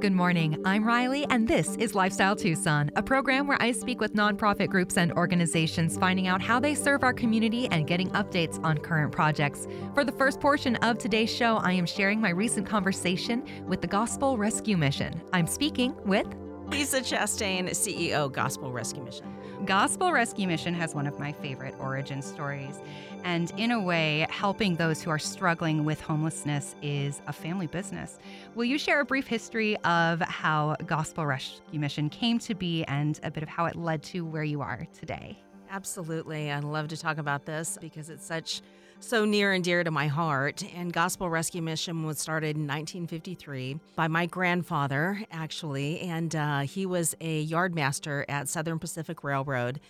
Good morning. I'm Riley, and this is Lifestyle Tucson, a program where I speak with nonprofit groups and organizations, finding out how they serve our community and getting updates on current projects. For the first portion of today's show, I am sharing my recent conversation with the Gospel Rescue Mission. I'm speaking with Lisa Chastain, CEO, Gospel Rescue Mission. Gospel Rescue Mission has one of my favorite origin stories. And in a way, helping those who are struggling with homelessness is a family business. Will you share a brief history of how Gospel Rescue Mission came to be and a bit of how it led to where you are today? Absolutely. I'd love to talk about this because it's such so near and dear to my heart. And Gospel Rescue Mission was started in 1953 by my grandfather, actually, and uh, he was a yardmaster at Southern Pacific Railroad.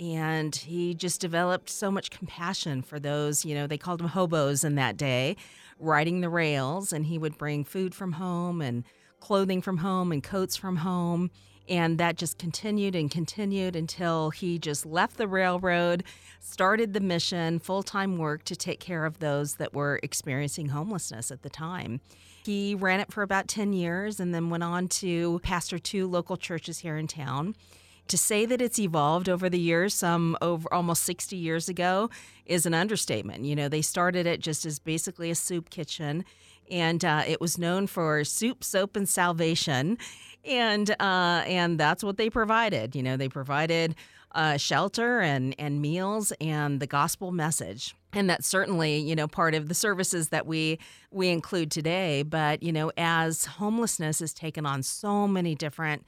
And he just developed so much compassion for those, you know, they called them hobos in that day, riding the rails. And he would bring food from home and clothing from home and coats from home. And that just continued and continued until he just left the railroad, started the mission, full time work to take care of those that were experiencing homelessness at the time. He ran it for about 10 years and then went on to pastor two local churches here in town. To say that it's evolved over the years, some over almost 60 years ago, is an understatement. You know, they started it just as basically a soup kitchen, and uh, it was known for soup, soap, and salvation, and uh, and that's what they provided. You know, they provided uh, shelter and and meals and the gospel message and that's certainly you know part of the services that we we include today but you know as homelessness has taken on so many different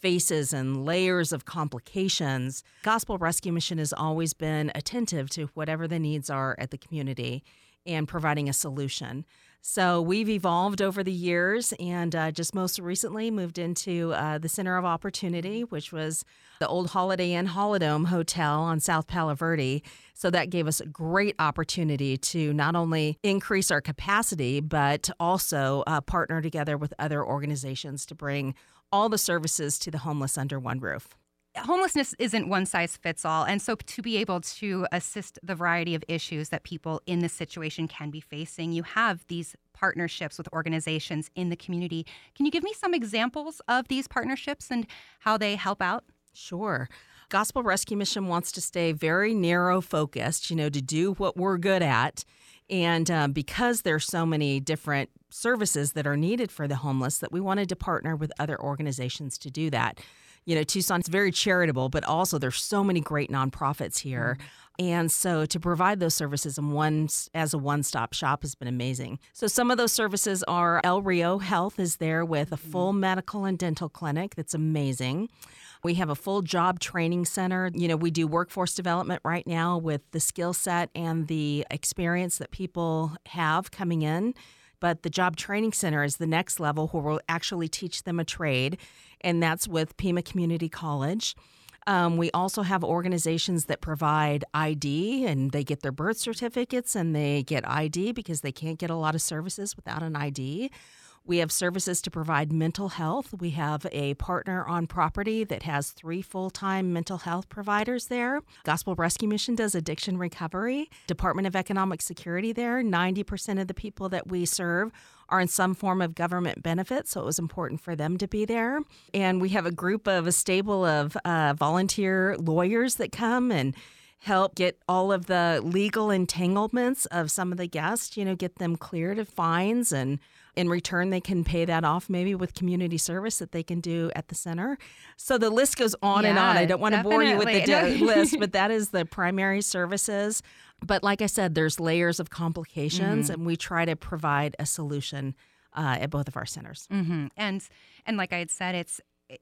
faces and layers of complications, Gospel Rescue Mission has always been attentive to whatever the needs are at the community and providing a solution. So we've evolved over the years and uh, just most recently moved into uh, the Center of Opportunity, which was the old Holiday Inn Holidome Hotel on South Palo Verde. So that gave us a great opportunity to not only increase our capacity, but also uh, partner together with other organizations to bring all the services to the homeless under one roof homelessness isn't one size fits all. And so to be able to assist the variety of issues that people in this situation can be facing, you have these partnerships with organizations in the community. Can you give me some examples of these partnerships and how they help out? Sure. Gospel Rescue Mission wants to stay very narrow focused, you know, to do what we're good at. And uh, because there's so many different services that are needed for the homeless, that we wanted to partner with other organizations to do that. You know, Tucson's very charitable, but also there's so many great nonprofits here. Mm-hmm. And so to provide those services in one as a one-stop shop has been amazing. So some of those services are El Rio Health is there with a mm-hmm. full medical and dental clinic that's amazing. We have a full job training center. You know, we do workforce development right now with the skill set and the experience that people have coming in. But the job training center is the next level where we'll actually teach them a trade, and that's with Pima Community College. Um, we also have organizations that provide ID and they get their birth certificates and they get ID because they can't get a lot of services without an ID. We have services to provide mental health. We have a partner on property that has three full time mental health providers there. Gospel Rescue Mission does addiction recovery. Department of Economic Security there. 90% of the people that we serve are in some form of government benefit, so it was important for them to be there. And we have a group of a stable of uh, volunteer lawyers that come and help get all of the legal entanglements of some of the guests, you know, get them cleared of fines and in return they can pay that off maybe with community service that they can do at the center. So the list goes on yeah, and on. I don't want to bore you with the list, but that is the primary services. But like I said, there's layers of complications mm-hmm. and we try to provide a solution uh, at both of our centers. Mm-hmm. And and like I had said, it's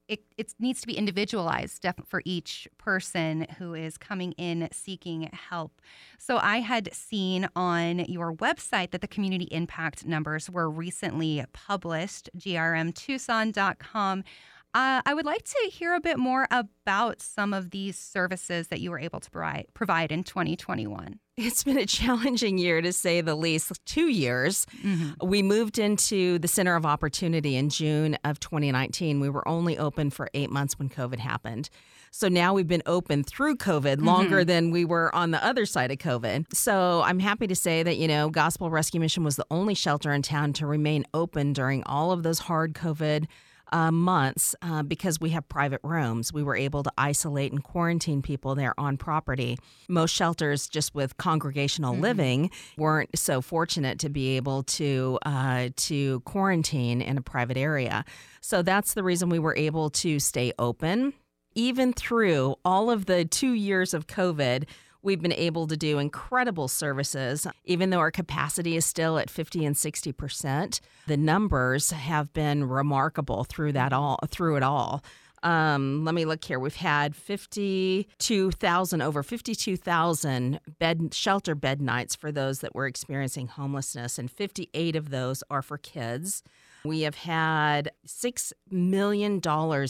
it, it needs to be individualized for each person who is coming in seeking help. So I had seen on your website that the community impact numbers were recently published, grmtucson.com. Uh, I would like to hear a bit more about some of these services that you were able to provide, provide in 2021. It's been a challenging year to say the least. Two years. Mm-hmm. We moved into the Center of Opportunity in June of 2019. We were only open for eight months when COVID happened. So now we've been open through COVID longer mm-hmm. than we were on the other side of COVID. So I'm happy to say that, you know, Gospel Rescue Mission was the only shelter in town to remain open during all of those hard COVID uh, months uh, because we have private rooms. We were able to isolate and quarantine people there on property. Most shelters, just with congregational mm-hmm. living, weren't so fortunate to be able to uh, to quarantine in a private area. So that's the reason we were able to stay open even through all of the two years of COVID We've been able to do incredible services, even though our capacity is still at 50 and 60 percent. The numbers have been remarkable through that all through it all. Um, let me look here. We've had 52,000, over 52,000 bed shelter bed nights for those that were experiencing homelessness, and 58 of those are for kids. We have had $6 million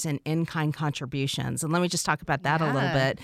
in in kind contributions. And let me just talk about that yeah. a little bit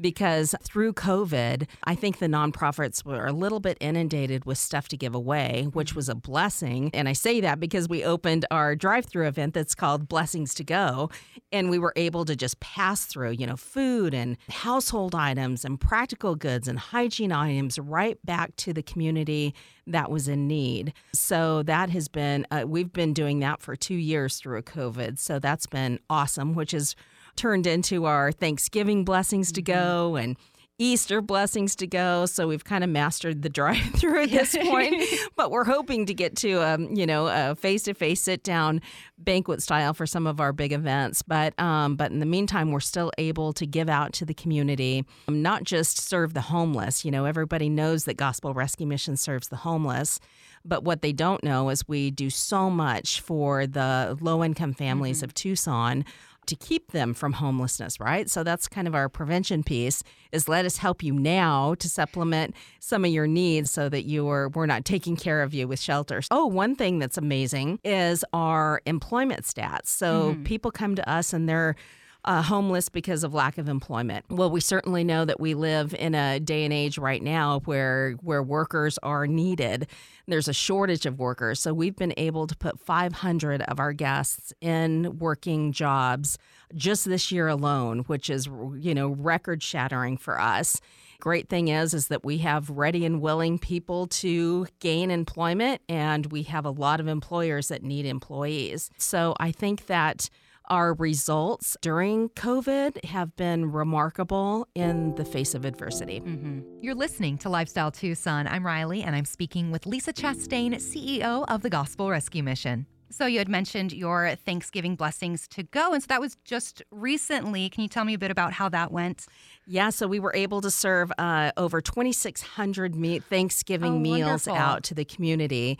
because through COVID, I think the nonprofits were a little bit inundated with stuff to give away, which was a blessing. And I say that because we opened our drive through event that's called Blessings to Go. And we were able to just pass through, you know, food and household items and practical goods and hygiene items right back to the community that was in need. So that has been, uh, we've been doing that for two years through a COVID. So that's been awesome, which has turned into our Thanksgiving blessings to go mm-hmm. and Easter blessings to go. So we've kind of mastered the drive through at this point, but we're hoping to get to um, you know a face to face sit down banquet style for some of our big events. But um, but in the meantime, we're still able to give out to the community, um, not just serve the homeless. You know, everybody knows that Gospel Rescue Mission serves the homeless. But what they don't know is we do so much for the low income families mm-hmm. of Tucson to keep them from homelessness, right? So that's kind of our prevention piece is let us help you now to supplement some of your needs so that you're we're not taking care of you with shelters. Oh, one thing that's amazing is our employment stats. So mm-hmm. people come to us and they're uh, homeless because of lack of employment. Well, we certainly know that we live in a day and age right now where where workers are needed. There's a shortage of workers, so we've been able to put 500 of our guests in working jobs just this year alone, which is you know record shattering for us. Great thing is is that we have ready and willing people to gain employment and we have a lot of employers that need employees. So I think that our results during COVID have been remarkable in the face of adversity. Mm-hmm. You're listening to Lifestyle Tucson. I'm Riley, and I'm speaking with Lisa Chastain, CEO of the Gospel Rescue Mission. So you had mentioned your Thanksgiving blessings to go, and so that was just recently. Can you tell me a bit about how that went? Yeah, so we were able to serve uh, over 2,600 me- Thanksgiving oh, meals wonderful. out to the community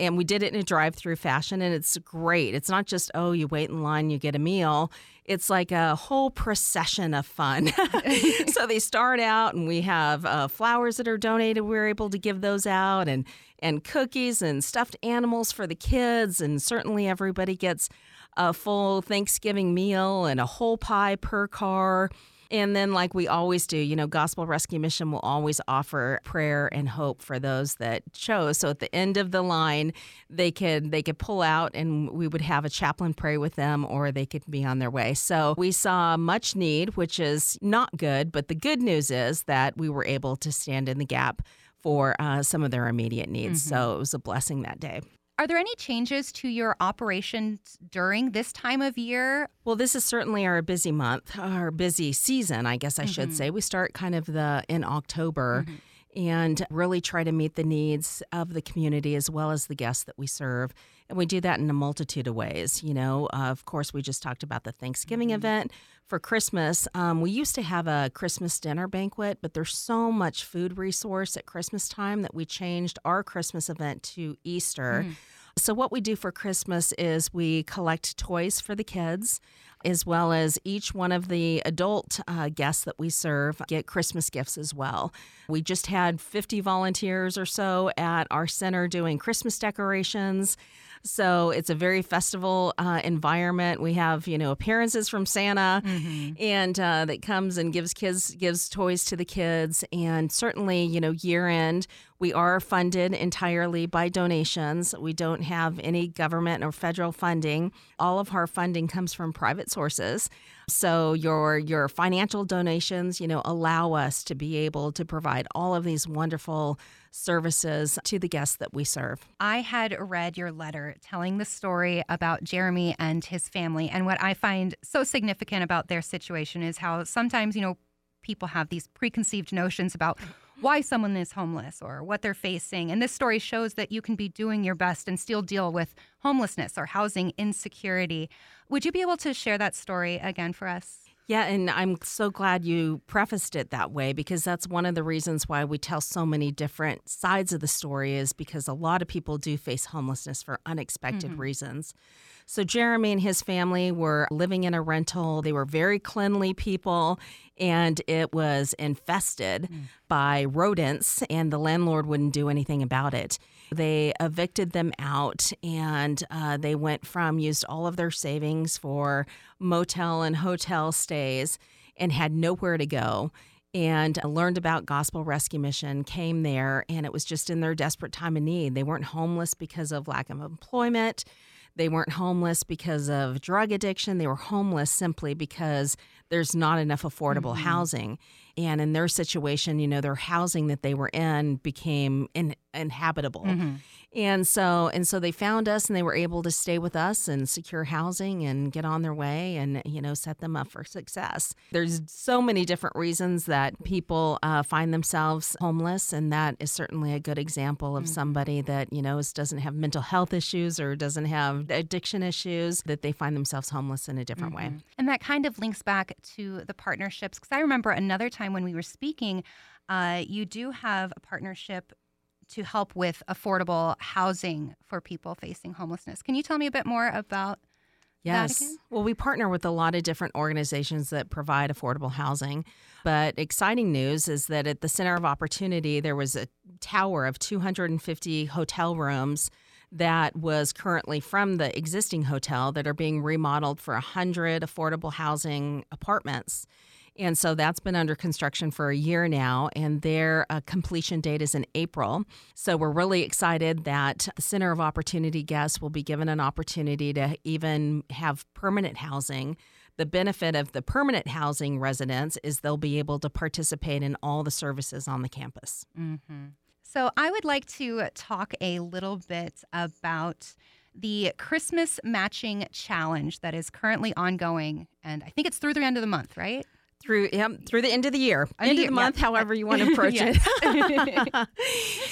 and we did it in a drive-through fashion and it's great. It's not just oh you wait in line you get a meal. It's like a whole procession of fun. so they start out and we have uh, flowers that are donated. We're able to give those out and and cookies and stuffed animals for the kids and certainly everybody gets a full Thanksgiving meal and a whole pie per car. And then, like we always do, you know, Gospel Rescue Mission will always offer prayer and hope for those that chose. So at the end of the line, they could they could pull out, and we would have a chaplain pray with them, or they could be on their way. So we saw much need, which is not good. But the good news is that we were able to stand in the gap for uh, some of their immediate needs. Mm-hmm. So it was a blessing that day. Are there any changes to your operations during this time of year? Well, this is certainly our busy month, our busy season, I guess I mm-hmm. should say. We start kind of the in October. Mm-hmm and really try to meet the needs of the community as well as the guests that we serve. And we do that in a multitude of ways. You know, uh, of course, we just talked about the Thanksgiving mm-hmm. event. For Christmas, um, we used to have a Christmas dinner banquet, but there's so much food resource at Christmas time that we changed our Christmas event to Easter. Mm-hmm. So, what we do for Christmas is we collect toys for the kids, as well as each one of the adult uh, guests that we serve get Christmas gifts as well. We just had 50 volunteers or so at our center doing Christmas decorations. So it's a very festival uh, environment. We have you know appearances from Santa, mm-hmm. and uh, that comes and gives kids gives toys to the kids, and certainly you know year end We are funded entirely by donations. We don't have any government or federal funding. All of our funding comes from private sources. So your your financial donations, you know, allow us to be able to provide all of these wonderful services to the guests that we serve. I had read your letter telling the story about Jeremy and his family and what I find so significant about their situation is how sometimes, you know, people have these preconceived notions about why someone is homeless or what they're facing. And this story shows that you can be doing your best and still deal with homelessness or housing insecurity. Would you be able to share that story again for us? Yeah, and I'm so glad you prefaced it that way because that's one of the reasons why we tell so many different sides of the story is because a lot of people do face homelessness for unexpected mm-hmm. reasons. So Jeremy and his family were living in a rental. They were very cleanly people and it was infested mm. by rodents and the landlord wouldn't do anything about it. They evicted them out and uh, they went from used all of their savings for motel and hotel stays and had nowhere to go and learned about Gospel Rescue Mission, came there, and it was just in their desperate time of need. They weren't homeless because of lack of employment. They weren't homeless because of drug addiction. They were homeless simply because there's not enough affordable mm-hmm. housing. And in their situation, you know, their housing that they were in became in, inhabitable. Mm-hmm. And so and so they found us and they were able to stay with us and secure housing and get on their way and you know set them up for success. There's so many different reasons that people uh, find themselves homeless, and that is certainly a good example of mm-hmm. somebody that you know doesn't have mental health issues or doesn't have addiction issues that they find themselves homeless in a different mm-hmm. way. And that kind of links back to the partnerships because I remember another time when we were speaking. Uh, you do have a partnership to help with affordable housing for people facing homelessness. Can you tell me a bit more about Yes. Well, we partner with a lot of different organizations that provide affordable housing. But exciting news is that at the Center of Opportunity, there was a tower of 250 hotel rooms that was currently from the existing hotel that are being remodeled for 100 affordable housing apartments. And so that's been under construction for a year now, and their uh, completion date is in April. So we're really excited that the Center of Opportunity guests will be given an opportunity to even have permanent housing. The benefit of the permanent housing residents is they'll be able to participate in all the services on the campus. Mm-hmm. So I would like to talk a little bit about the Christmas matching challenge that is currently ongoing. And I think it's through the end of the month, right? through yep, through the end of the year, end, of the month, yep. however you want to approach it.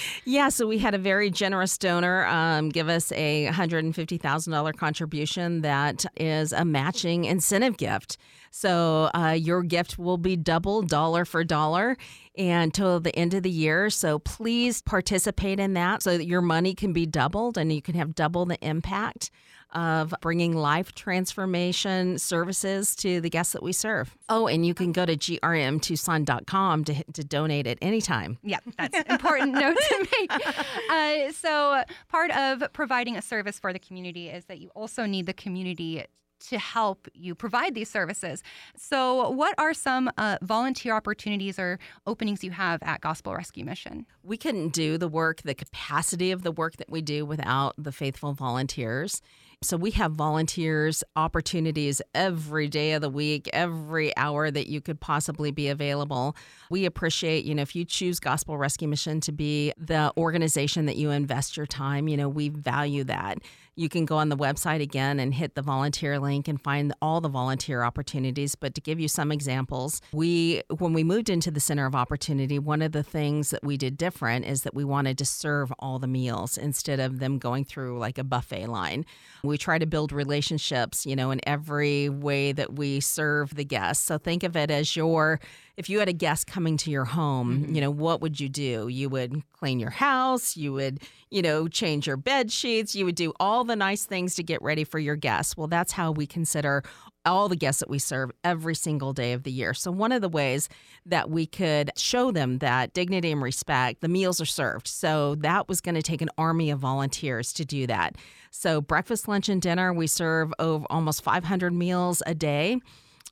yeah, so we had a very generous donor um, give us a hundred and fifty thousand dollar contribution that is a matching incentive gift. So uh, your gift will be double dollar for dollar until the end of the year. So please participate in that so that your money can be doubled and you can have double the impact of bringing life transformation services to the guests that we serve. Oh, and you can go to grmtucson.com to, to donate at any time. Yeah, that's an important note to make. Uh, so, part of providing a service for the community is that you also need the community to help you provide these services. So, what are some uh, volunteer opportunities or openings you have at Gospel Rescue Mission? We couldn't do the work, the capacity of the work that we do without the faithful volunteers. So we have volunteers opportunities every day of the week, every hour that you could possibly be available. We appreciate, you know, if you choose Gospel Rescue Mission to be the organization that you invest your time, you know, we value that. You can go on the website again and hit the volunteer link and find all the volunteer opportunities. But to give you some examples, we when we moved into the Center of Opportunity, one of the things that we did different is that we wanted to serve all the meals instead of them going through like a buffet line. We try to build relationships, you know, in every way that we serve the guests. So think of it as your if you had a guest coming to your home, mm-hmm. you know, what would you do? You would clean your house, you would, you know, change your bed sheets, you would do all the nice things to get ready for your guests. Well, that's how we consider all the guests that we serve every single day of the year. So, one of the ways that we could show them that dignity and respect, the meals are served. So, that was going to take an army of volunteers to do that. So, breakfast, lunch, and dinner, we serve over almost 500 meals a day.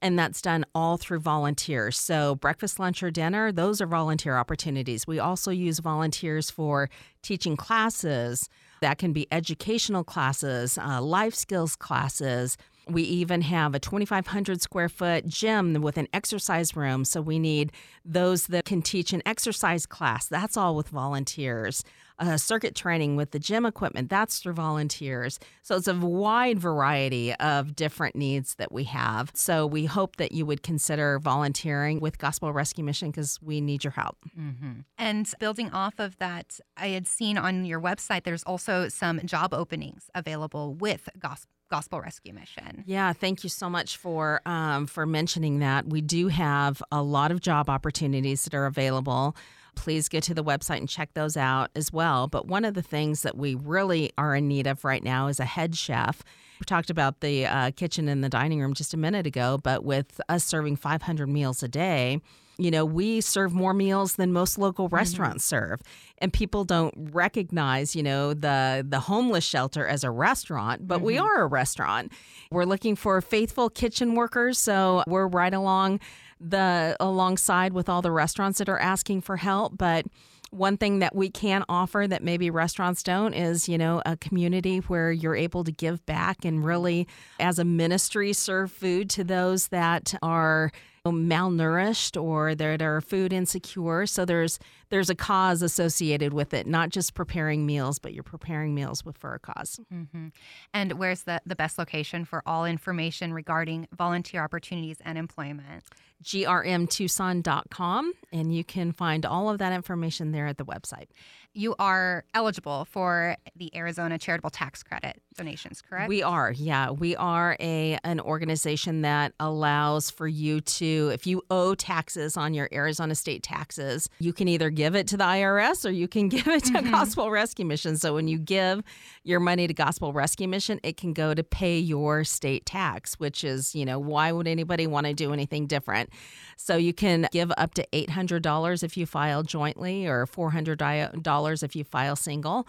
And that's done all through volunteers. So, breakfast, lunch, or dinner, those are volunteer opportunities. We also use volunteers for teaching classes. That can be educational classes, uh, life skills classes. We even have a 2,500 square foot gym with an exercise room. So we need those that can teach an exercise class. That's all with volunteers. Uh, circuit training with the gym equipment, that's through volunteers. So it's a wide variety of different needs that we have. So we hope that you would consider volunteering with Gospel Rescue Mission because we need your help. Mm-hmm. And building off of that, I had seen on your website there's also some job openings available with Gospel Gospel Rescue Mission. Yeah, thank you so much for um, for mentioning that. We do have a lot of job opportunities that are available. Please get to the website and check those out as well. But one of the things that we really are in need of right now is a head chef. We talked about the uh, kitchen and the dining room just a minute ago, but with us serving 500 meals a day, you know, we serve more meals than most local mm-hmm. restaurants mm-hmm. serve. And people don't recognize, you know, the the homeless shelter as a restaurant, but mm-hmm. we are a restaurant. We're looking for faithful kitchen workers, so we're right along the alongside with all the restaurants that are asking for help, but one thing that we can offer that maybe restaurants don't is, you know, a community where you're able to give back and really, as a ministry, serve food to those that are malnourished or that are food insecure. So there's there's a cause associated with it, not just preparing meals, but you're preparing meals with for a because mm-hmm. And where's the the best location for all information regarding volunteer opportunities and employment? grmtucson.com, and you can find all of that information there at the website. You are eligible for the Arizona Charitable Tax Credit donations, correct? We are. Yeah, we are a an organization that allows for you to if you owe taxes on your Arizona state taxes, you can either give it to the IRS or you can give it to mm-hmm. Gospel Rescue Mission. So when you give your money to Gospel Rescue Mission, it can go to pay your state tax, which is, you know, why would anybody want to do anything different? So you can give up to $800 if you file jointly or $400 if you file single.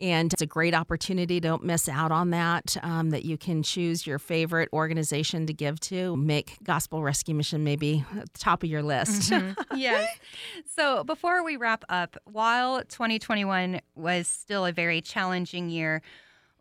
And it's a great opportunity. Don't miss out on that. Um, that you can choose your favorite organization to give to. Make Gospel Rescue Mission maybe top of your list. Mm-hmm. yes. So before we wrap up, while 2021 was still a very challenging year,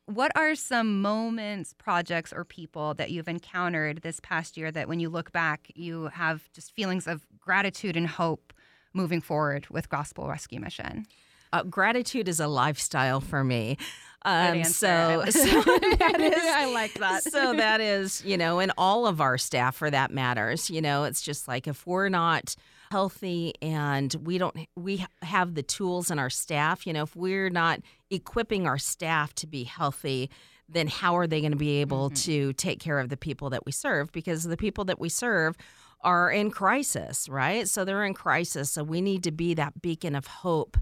what are some moments, projects, or people that you've encountered this past year that when you look back, you have just feelings of gratitude and hope moving forward with Gospel Rescue Mission? Uh, gratitude is a lifestyle for me. Um, so, so that is, I like that. so that is, you know, and all of our staff for that matters. You know, it's just like if we're not healthy and we don't we have the tools in our staff you know if we're not equipping our staff to be healthy then how are they going to be able mm-hmm. to take care of the people that we serve because the people that we serve are in crisis right so they're in crisis so we need to be that beacon of hope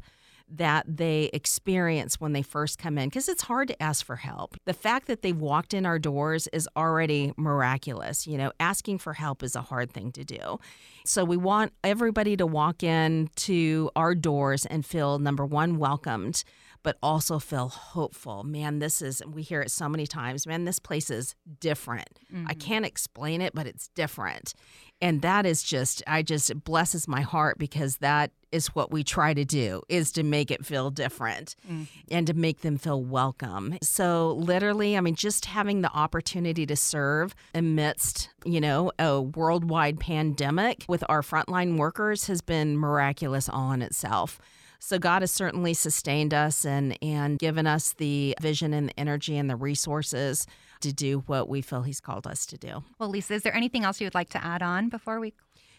that they experience when they first come in because it's hard to ask for help. The fact that they've walked in our doors is already miraculous. You know, asking for help is a hard thing to do. So we want everybody to walk in to our doors and feel number one welcomed but also feel hopeful. Man, this is, we hear it so many times, man, this place is different. Mm-hmm. I can't explain it, but it's different. And that is just, I just blesses my heart because that is what we try to do is to make it feel different mm-hmm. and to make them feel welcome. So literally, I mean just having the opportunity to serve amidst, you know, a worldwide pandemic with our frontline workers has been miraculous all in itself. So God has certainly sustained us and and given us the vision and the energy and the resources to do what we feel He's called us to do. Well, Lisa, is there anything else you would like to add on before we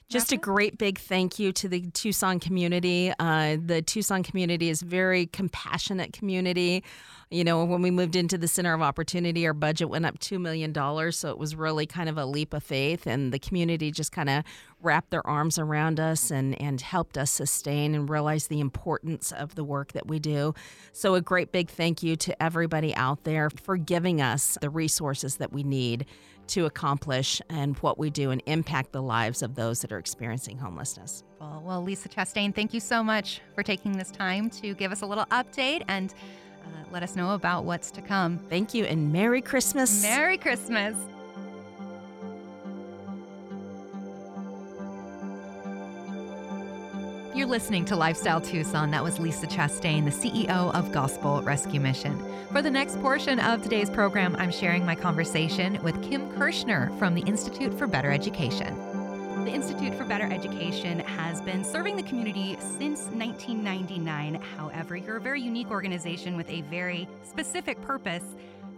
just a great big thank you to the Tucson community. Uh, the Tucson community is very compassionate community. You know, when we moved into the Center of Opportunity, our budget went up $2 million. So it was really kind of a leap of faith. And the community just kind of wrapped their arms around us and, and helped us sustain and realize the importance of the work that we do. So, a great big thank you to everybody out there for giving us the resources that we need to accomplish and what we do and impact the lives of those that are experiencing homelessness. Well, well Lisa Chastain, thank you so much for taking this time to give us a little update and uh, let us know about what's to come. Thank you and Merry Christmas. Merry Christmas. You're listening to Lifestyle Tucson. That was Lisa Chastain, the CEO of Gospel Rescue Mission. For the next portion of today's program, I'm sharing my conversation with Kim Kirschner from the Institute for Better Education. The Institute for Better Education has been serving the community since 1999. However, you're a very unique organization with a very specific purpose.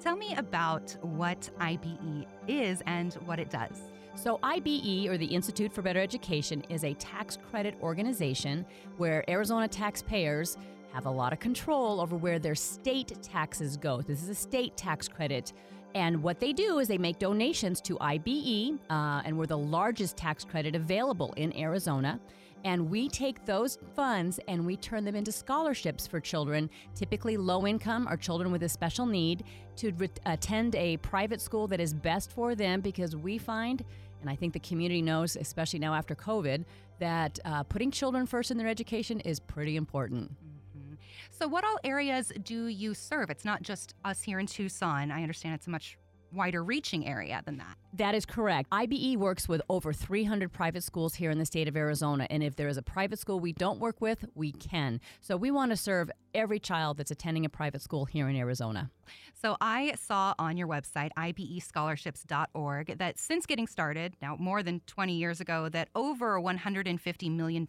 Tell me about what IBE is and what it does. So, IBE, or the Institute for Better Education, is a tax credit organization where Arizona taxpayers have a lot of control over where their state taxes go. This is a state tax credit. And what they do is they make donations to IBE, uh, and we're the largest tax credit available in Arizona. And we take those funds and we turn them into scholarships for children, typically low income or children with a special need, to re- attend a private school that is best for them because we find and I think the community knows, especially now after COVID, that uh, putting children first in their education is pretty important. Mm-hmm. So, what all areas do you serve? It's not just us here in Tucson. I understand it's a much wider reaching area than that. That is correct. IBE works with over 300 private schools here in the state of Arizona. And if there is a private school we don't work with, we can. So we want to serve every child that's attending a private school here in Arizona. So I saw on your website, ibescholarships.org, that since getting started, now more than 20 years ago, that over $150 million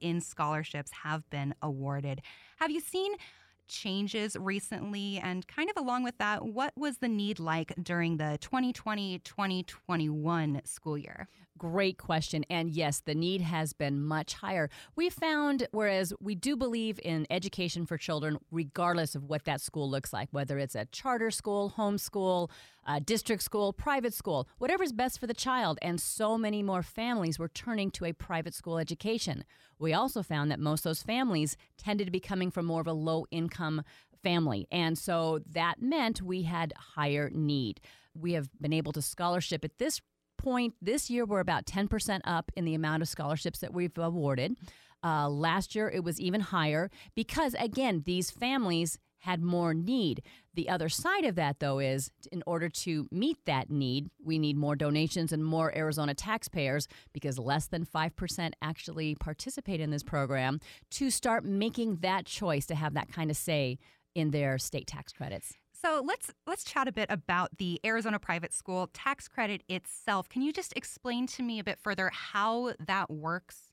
in scholarships have been awarded. Have you seen changes recently? And kind of along with that, what was the need like during the 2020 2021 school year? Great question. And yes, the need has been much higher. We found, whereas we do believe in education for children, regardless of what that school looks like, whether it's a charter school, homeschool, uh, district school, private school, whatever's best for the child. And so many more families were turning to a private school education. We also found that most of those families tended to be coming from more of a low income family. And so that meant we had higher need. We have been able to scholarship at this point this year we're about 10% up in the amount of scholarships that we've awarded. Uh, last year it was even higher because again these families had more need. The other side of that, though, is in order to meet that need, we need more donations and more Arizona taxpayers because less than 5% actually participate in this program to start making that choice to have that kind of say in their state tax credits. So let's let's chat a bit about the Arizona private school tax credit itself. Can you just explain to me a bit further how that works?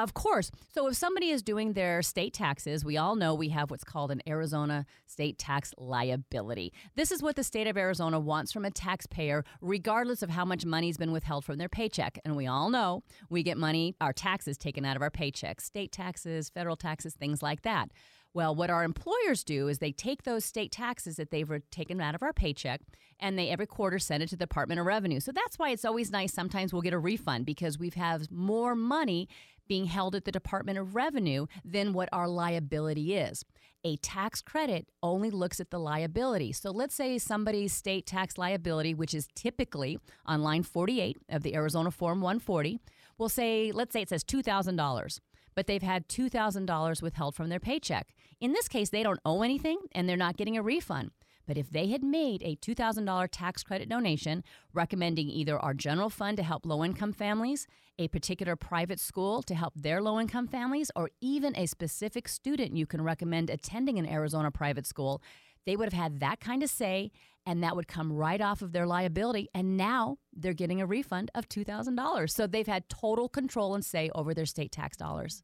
Of course. So if somebody is doing their state taxes, we all know we have what's called an Arizona state tax liability. This is what the state of Arizona wants from a taxpayer, regardless of how much money's been withheld from their paycheck. And we all know we get money, our taxes taken out of our paychecks, state taxes, federal taxes, things like that. Well, what our employers do is they take those state taxes that they've taken out of our paycheck and they every quarter send it to the Department of Revenue. So that's why it's always nice. Sometimes we'll get a refund because we have more money being held at the Department of Revenue than what our liability is. A tax credit only looks at the liability. So let's say somebody's state tax liability, which is typically on line 48 of the Arizona Form 140, will say, let's say it says $2,000 but they've had $2,000 withheld from their paycheck. In this case, they don't owe anything and they're not getting a refund. But if they had made a $2,000 tax credit donation recommending either our general fund to help low income families, a particular private school to help their low income families, or even a specific student you can recommend attending an Arizona private school, they would have had that kind of say and that would come right off of their liability. And now they're getting a refund of $2,000. So they've had total control and say over their state tax dollars.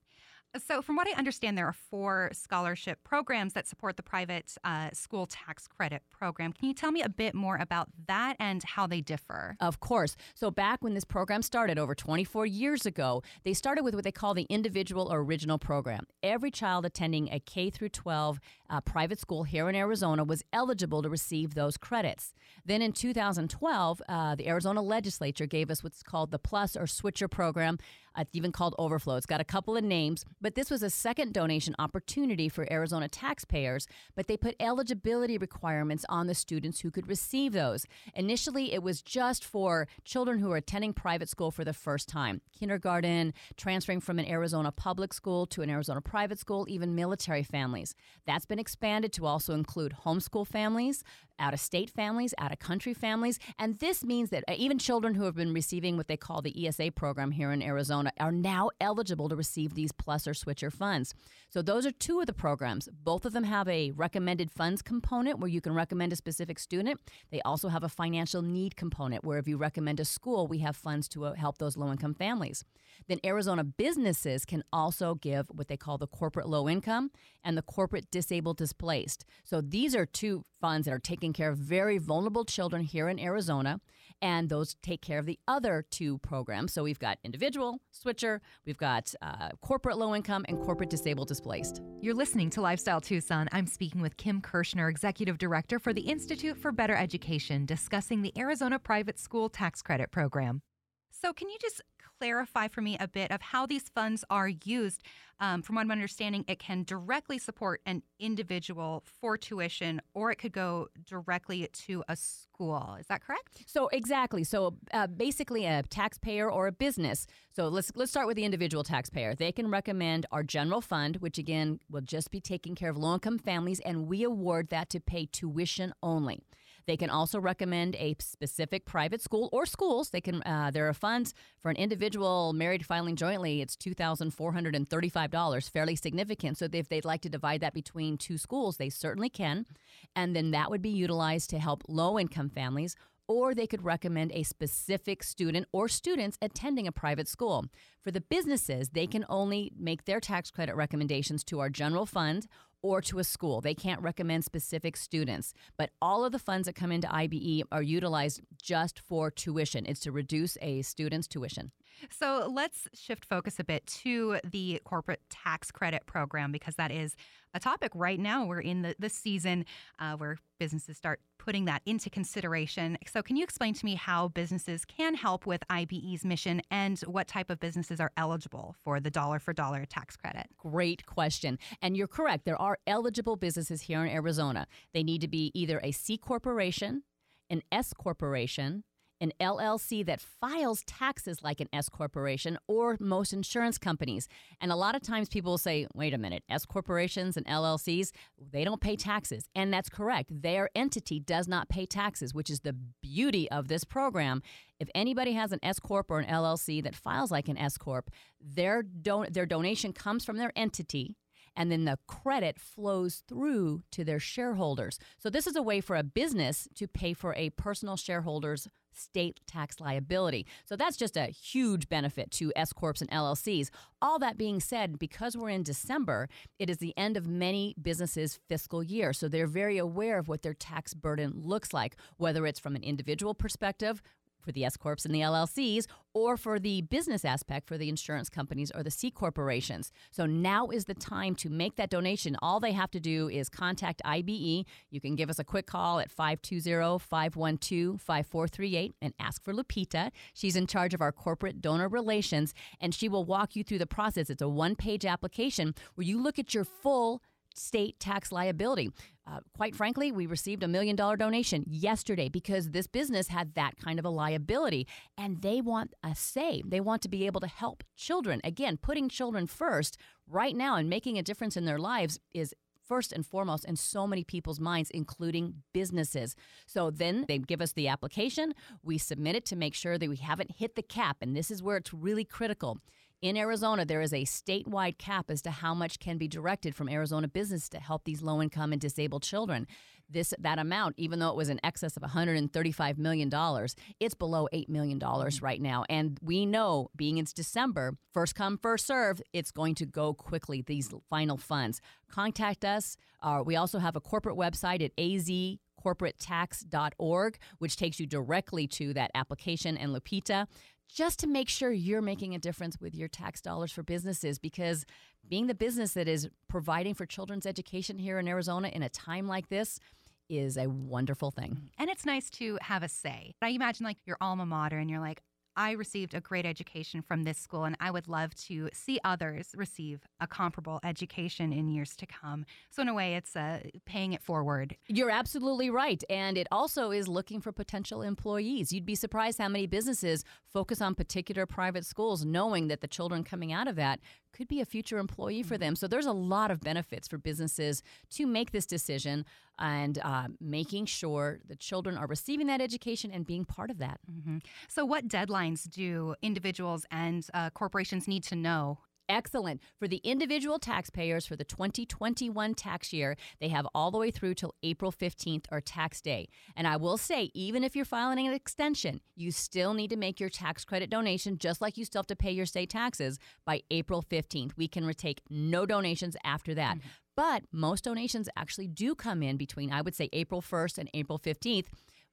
So, from what I understand, there are four scholarship programs that support the private uh, school tax credit program. Can you tell me a bit more about that and how they differ? Of course. So, back when this program started over 24 years ago, they started with what they call the individual or original program. Every child attending a K through 12 uh, private school here in Arizona was eligible to receive those credits. Then in 2012, uh, the Arizona legislature gave us what's called the Plus or Switcher program. It's even called Overflow. It's got a couple of names, but this was a second donation opportunity for Arizona taxpayers, but they put eligibility requirements on the students who could receive those. Initially, it was just for children who are attending private school for the first time kindergarten, transferring from an Arizona public school to an Arizona private school, even military families. That's been expanded to also include homeschool families, out of state families, out of country families. And this means that uh, even children who have been receiving what they call the ESA program here in Arizona are now eligible to receive these plus or switcher funds. So those are two of the programs. Both of them have a recommended funds component where you can recommend a specific student. They also have a financial need component where if you recommend a school, we have funds to uh, help those low income families. Then Arizona businesses can also give what they call the corporate low income and the corporate disabled displaced. So these are two funds that are taking care of very vulnerable children here in Arizona, and those take care of the other two programs. So we've got individual, switcher, we've got uh, corporate low income, and corporate disabled displaced. You're listening to Lifestyle Tucson. I'm speaking with Kim Kirschner, Executive Director for the Institute for Better Education, discussing the Arizona Private School Tax Credit Program. So, can you just clarify for me a bit of how these funds are used? Um, from what I'm understanding, it can directly support an individual for tuition, or it could go directly to a school. Is that correct? So exactly. So uh, basically, a taxpayer or a business. So let's let's start with the individual taxpayer. They can recommend our general fund, which again will just be taking care of low-income families, and we award that to pay tuition only. They can also recommend a specific private school or schools. They can. Uh, there are funds for an individual married filing jointly. It's two thousand four hundred and thirty-five dollars, fairly significant. So if they'd like to divide that between two schools, they certainly can, and then that would be utilized to help low-income families or they could recommend a specific student or students attending a private school. For the businesses, they can only make their tax credit recommendations to our general fund or to a school. They can't recommend specific students, but all of the funds that come into IBE are utilized just for tuition. It's to reduce a student's tuition. So let's shift focus a bit to the corporate tax credit program because that is a topic right now. We're in the, the season uh, where businesses start putting that into consideration. So, can you explain to me how businesses can help with IBE's mission and what type of businesses are eligible for the dollar for dollar tax credit? Great question. And you're correct. There are eligible businesses here in Arizona. They need to be either a C corporation, an S corporation, an LLC that files taxes like an S corporation or most insurance companies. And a lot of times people will say, wait a minute, S corporations and LLCs, they don't pay taxes. And that's correct. Their entity does not pay taxes, which is the beauty of this program. If anybody has an S corp or an LLC that files like an S corp, their don- their donation comes from their entity and then the credit flows through to their shareholders. So this is a way for a business to pay for a personal shareholder's state tax liability. So that's just a huge benefit to S corps and LLCs. All that being said, because we're in December, it is the end of many businesses' fiscal year, so they're very aware of what their tax burden looks like, whether it's from an individual perspective, for the S corps and the LLCs, or for the business aspect for the insurance companies or the C corporations. So now is the time to make that donation. All they have to do is contact IBE. You can give us a quick call at 520-512-5438 and ask for Lupita. She's in charge of our corporate donor relations and she will walk you through the process. It's a one-page application where you look at your full state tax liability. Uh, quite frankly, we received a million dollar donation yesterday because this business had that kind of a liability and they want a say. They want to be able to help children. Again, putting children first right now and making a difference in their lives is first and foremost in so many people's minds, including businesses. So then they give us the application, we submit it to make sure that we haven't hit the cap. And this is where it's really critical. In Arizona, there is a statewide cap as to how much can be directed from Arizona business to help these low income and disabled children. This that amount, even though it was in excess of 135 million dollars, it's below eight million dollars right now. And we know, being it's December, first come first serve, it's going to go quickly. These final funds. Contact us. Uh, we also have a corporate website at az corporatetax.org, which takes you directly to that application and Lupita just to make sure you're making a difference with your tax dollars for businesses because being the business that is providing for children's education here in Arizona in a time like this is a wonderful thing. And it's nice to have a say. I imagine like your alma mater and you're like, I received a great education from this school, and I would love to see others receive a comparable education in years to come. So, in a way, it's uh, paying it forward. You're absolutely right. And it also is looking for potential employees. You'd be surprised how many businesses focus on particular private schools, knowing that the children coming out of that could be a future employee for them. So, there's a lot of benefits for businesses to make this decision. And uh, making sure the children are receiving that education and being part of that. Mm-hmm. So, what deadlines do individuals and uh, corporations need to know Excellent. For the individual taxpayers for the 2021 tax year, they have all the way through till April 15th or tax day. And I will say, even if you're filing an extension, you still need to make your tax credit donation, just like you still have to pay your state taxes by April 15th. We can retake no donations after that. Mm-hmm. But most donations actually do come in between, I would say, April 1st and April 15th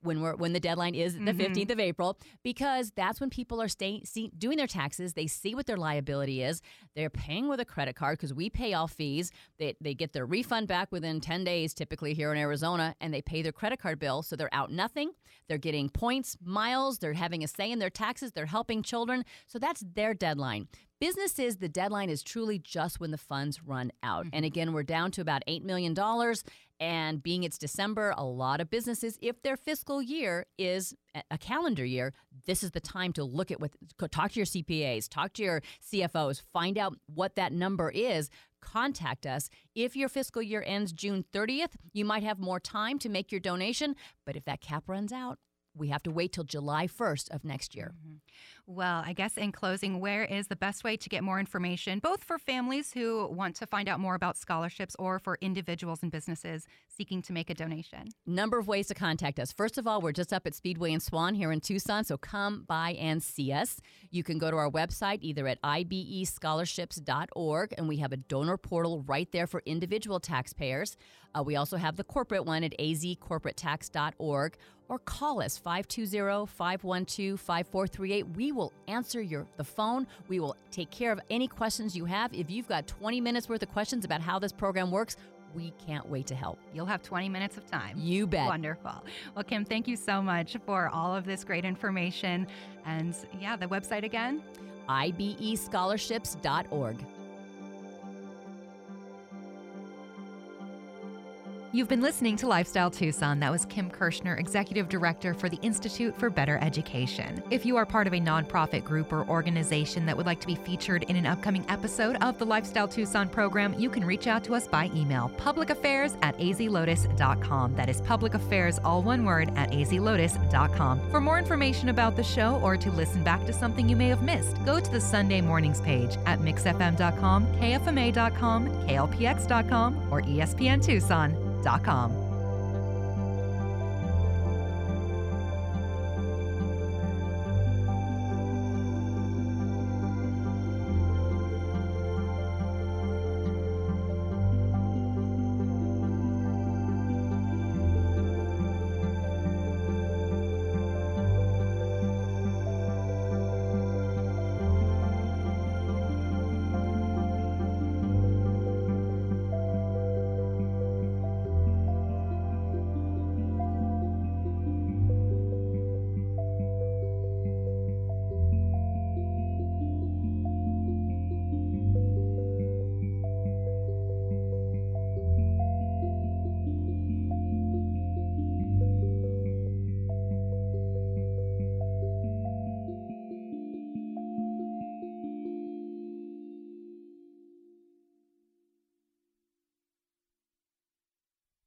when we're when the deadline is the mm-hmm. 15th of April because that's when people are staying see, doing their taxes they see what their liability is they're paying with a credit card because we pay all fees they, they get their refund back within 10 days typically here in Arizona and they pay their credit card bill so they're out nothing they're getting points miles they're having a say in their taxes they're helping children so that's their deadline businesses, the deadline is truly just when the funds run out. Mm-hmm. And again, we're down to about $8 million. And being it's December, a lot of businesses, if their fiscal year is a calendar year, this is the time to look at what, talk to your CPAs, talk to your CFOs, find out what that number is. Contact us. If your fiscal year ends June 30th, you might have more time to make your donation. But if that cap runs out, we have to wait till July 1st of next year. Mm-hmm. Well, I guess in closing, where is the best way to get more information, both for families who want to find out more about scholarships or for individuals and businesses seeking to make a donation? Number of ways to contact us. First of all, we're just up at Speedway and Swan here in Tucson, so come by and see us. You can go to our website either at ibescholarships.org, and we have a donor portal right there for individual taxpayers. Uh, we also have the corporate one at azcorporatetax.org or call us 520-512-5438. We will answer your the phone. We will take care of any questions you have. If you've got 20 minutes worth of questions about how this program works, we can't wait to help. You'll have 20 minutes of time. You bet. Wonderful. Well, Kim, thank you so much for all of this great information. And yeah, the website again? ibescholarships.org. You've been listening to Lifestyle Tucson. That was Kim Kirschner, Executive Director for the Institute for Better Education. If you are part of a nonprofit group or organization that would like to be featured in an upcoming episode of the Lifestyle Tucson program, you can reach out to us by email publicaffairs at azlotus.com. That is public affairs, all one word, at azlotus.com. For more information about the show or to listen back to something you may have missed, go to the Sunday mornings page at mixfm.com, kfma.com, klpx.com, or espntucson.com Inc.com.